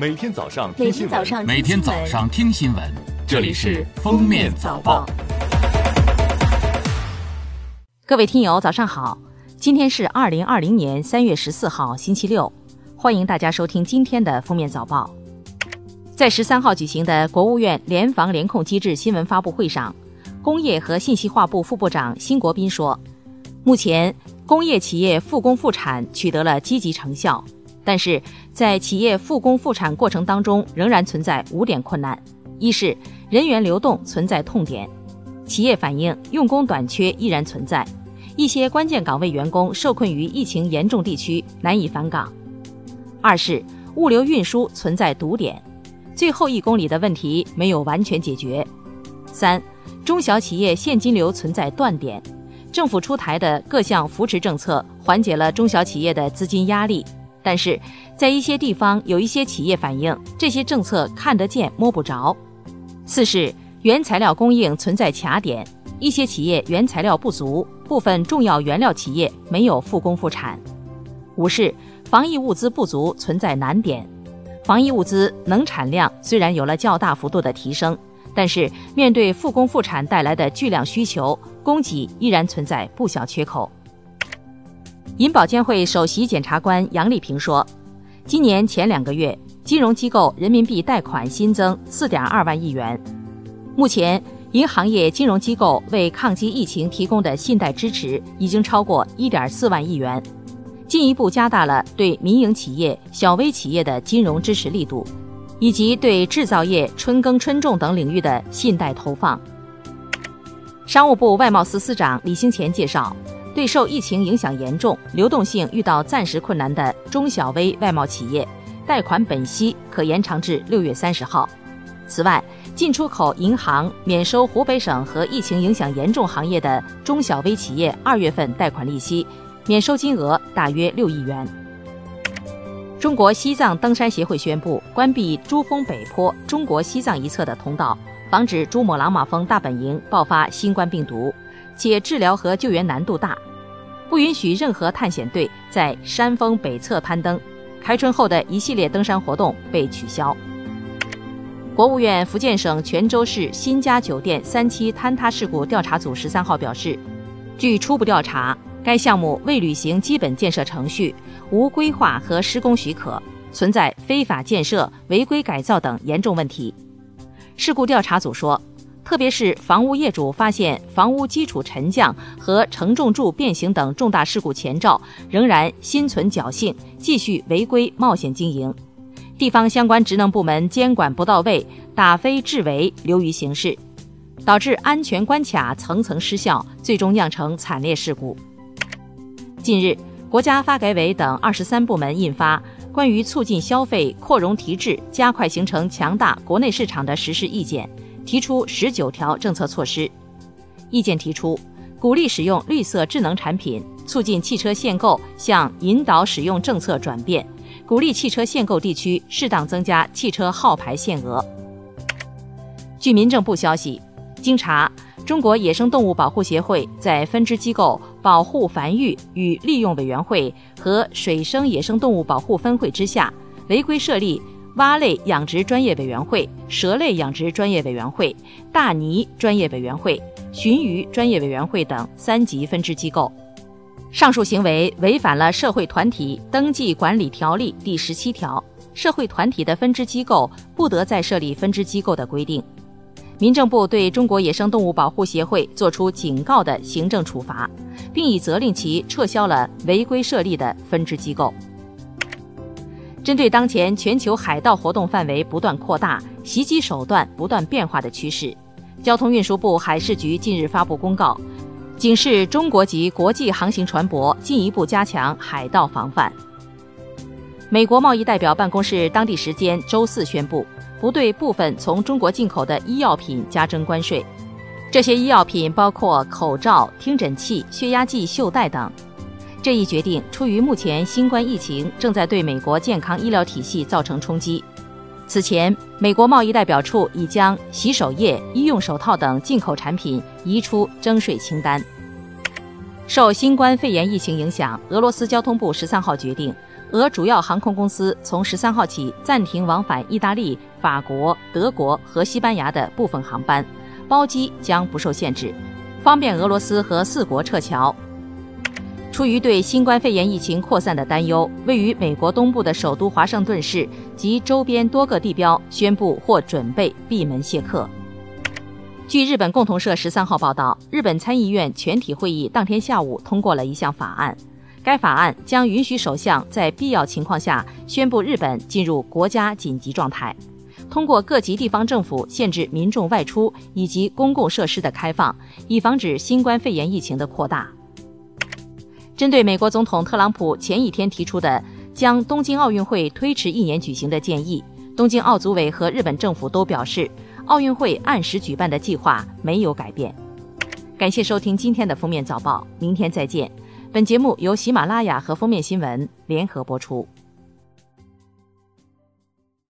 每天早上听新闻，每天早上听新闻，这里是《封面早报》。各位听友，早上好！今天是二零二零年三月十四号，星期六，欢迎大家收听今天的《封面早报》。在十三号举行的国务院联防联控机制新闻发布会上，工业和信息化部副部长辛国斌说，目前工业企业复工复产取得了积极成效。但是在企业复工复产过程当中，仍然存在五点困难：一是人员流动存在痛点，企业反映用工短缺依然存在，一些关键岗位员工受困于疫情严重地区难以返岗；二是物流运输存在堵点，最后一公里的问题没有完全解决；三，中小企业现金流存在断点，政府出台的各项扶持政策缓解了中小企业的资金压力。但是在一些地方，有一些企业反映这些政策看得见摸不着。四是原材料供应存在卡点，一些企业原材料不足，部分重要原料企业没有复工复产。五是防疫物资不足存在难点，防疫物资能产量虽然有了较大幅度的提升，但是面对复工复产带来的巨量需求，供给依然存在不小缺口。银保监会首席检察官杨丽萍说，今年前两个月，金融机构人民币贷款新增四点二万亿元。目前，银行业金融机构为抗击疫情提供的信贷支持已经超过一点四万亿元，进一步加大了对民营企业、小微企业的金融支持力度，以及对制造业、春耕春种等领域的信贷投放。商务部外贸司司长李兴前介绍。对受疫情影响严重、流动性遇到暂时困难的中小微外贸企业，贷款本息可延长至六月三十号。此外，进出口银行免收湖北省和疫情影响严重行业的中小微企业二月份贷款利息，免收金额大约六亿元。中国西藏登山协会宣布关闭珠峰北坡中国西藏一侧的通道，防止珠穆朗玛峰大本营爆发新冠病毒，且治疗和救援难度大。不允许任何探险队在山峰北侧攀登，开春后的一系列登山活动被取消。国务院福建省泉州市新家酒店三期坍塌事故调查组十三号表示，据初步调查，该项目未履行基本建设程序，无规划和施工许可，存在非法建设、违规改造等严重问题。事故调查组说。特别是房屋业主发现房屋基础沉降和承重柱变形等重大事故前兆，仍然心存侥幸，继续违规冒险经营。地方相关职能部门监管不到位，打非治违，流于形式，导致安全关卡层层失效，最终酿成惨烈事故。近日，国家发改委等二十三部门印发《关于促进消费、扩容提质、加快形成强大国内市场的实施意见》。提出十九条政策措施，意见提出，鼓励使用绿色智能产品，促进汽车限购向引导使用政策转变，鼓励汽车限购地区适当增加汽车号牌限额。据民政部消息，经查，中国野生动物保护协会在分支机构保护繁育与利用委员会和水生野生动物保护分会之下，违规设立。蛙类养殖专业委员会、蛇类养殖专业委员会、大鲵专业委员会、鲟鱼专业委员会等三级分支机构，上述行为违反了《社会团体登记管理条例》第十七条，社会团体的分支机构不得再设立分支机构的规定。民政部对中国野生动物保护协会作出警告的行政处罚，并已责令其撤销了违规设立的分支机构。针对当前全球海盗活动范围不断扩大、袭击手段不断变化的趋势，交通运输部海事局近日发布公告，警示中国及国际航行船舶进一步加强海盗防范。美国贸易代表办公室当地时间周四宣布，不对部分从中国进口的医药品加征关税，这些医药品包括口罩、听诊器、血压计、袖带等。这一决定出于目前新冠疫情正在对美国健康医疗体系造成冲击。此前，美国贸易代表处已将洗手液、医用手套等进口产品移出征税清单。受新冠肺炎疫情影响，俄罗斯交通部十三号决定，俄主要航空公司从十三号起暂停往返意大利、法国、德国和西班牙的部分航班，包机将不受限制，方便俄罗斯和四国撤侨。出于对新冠肺炎疫情扩散的担忧，位于美国东部的首都华盛顿市及周边多个地标宣布或准备闭门谢客。据日本共同社十三号报道，日本参议院全体会议当天下午通过了一项法案，该法案将允许首相在必要情况下宣布日本进入国家紧急状态，通过各级地方政府限制民众外出以及公共设施的开放，以防止新冠肺炎疫情的扩大。针对美国总统特朗普前一天提出的将东京奥运会推迟一年举行的建议，东京奥组委和日本政府都表示，奥运会按时举办的计划没有改变。感谢收听今天的封面早报，明天再见。本节目由喜马拉雅和封面新闻联合播出。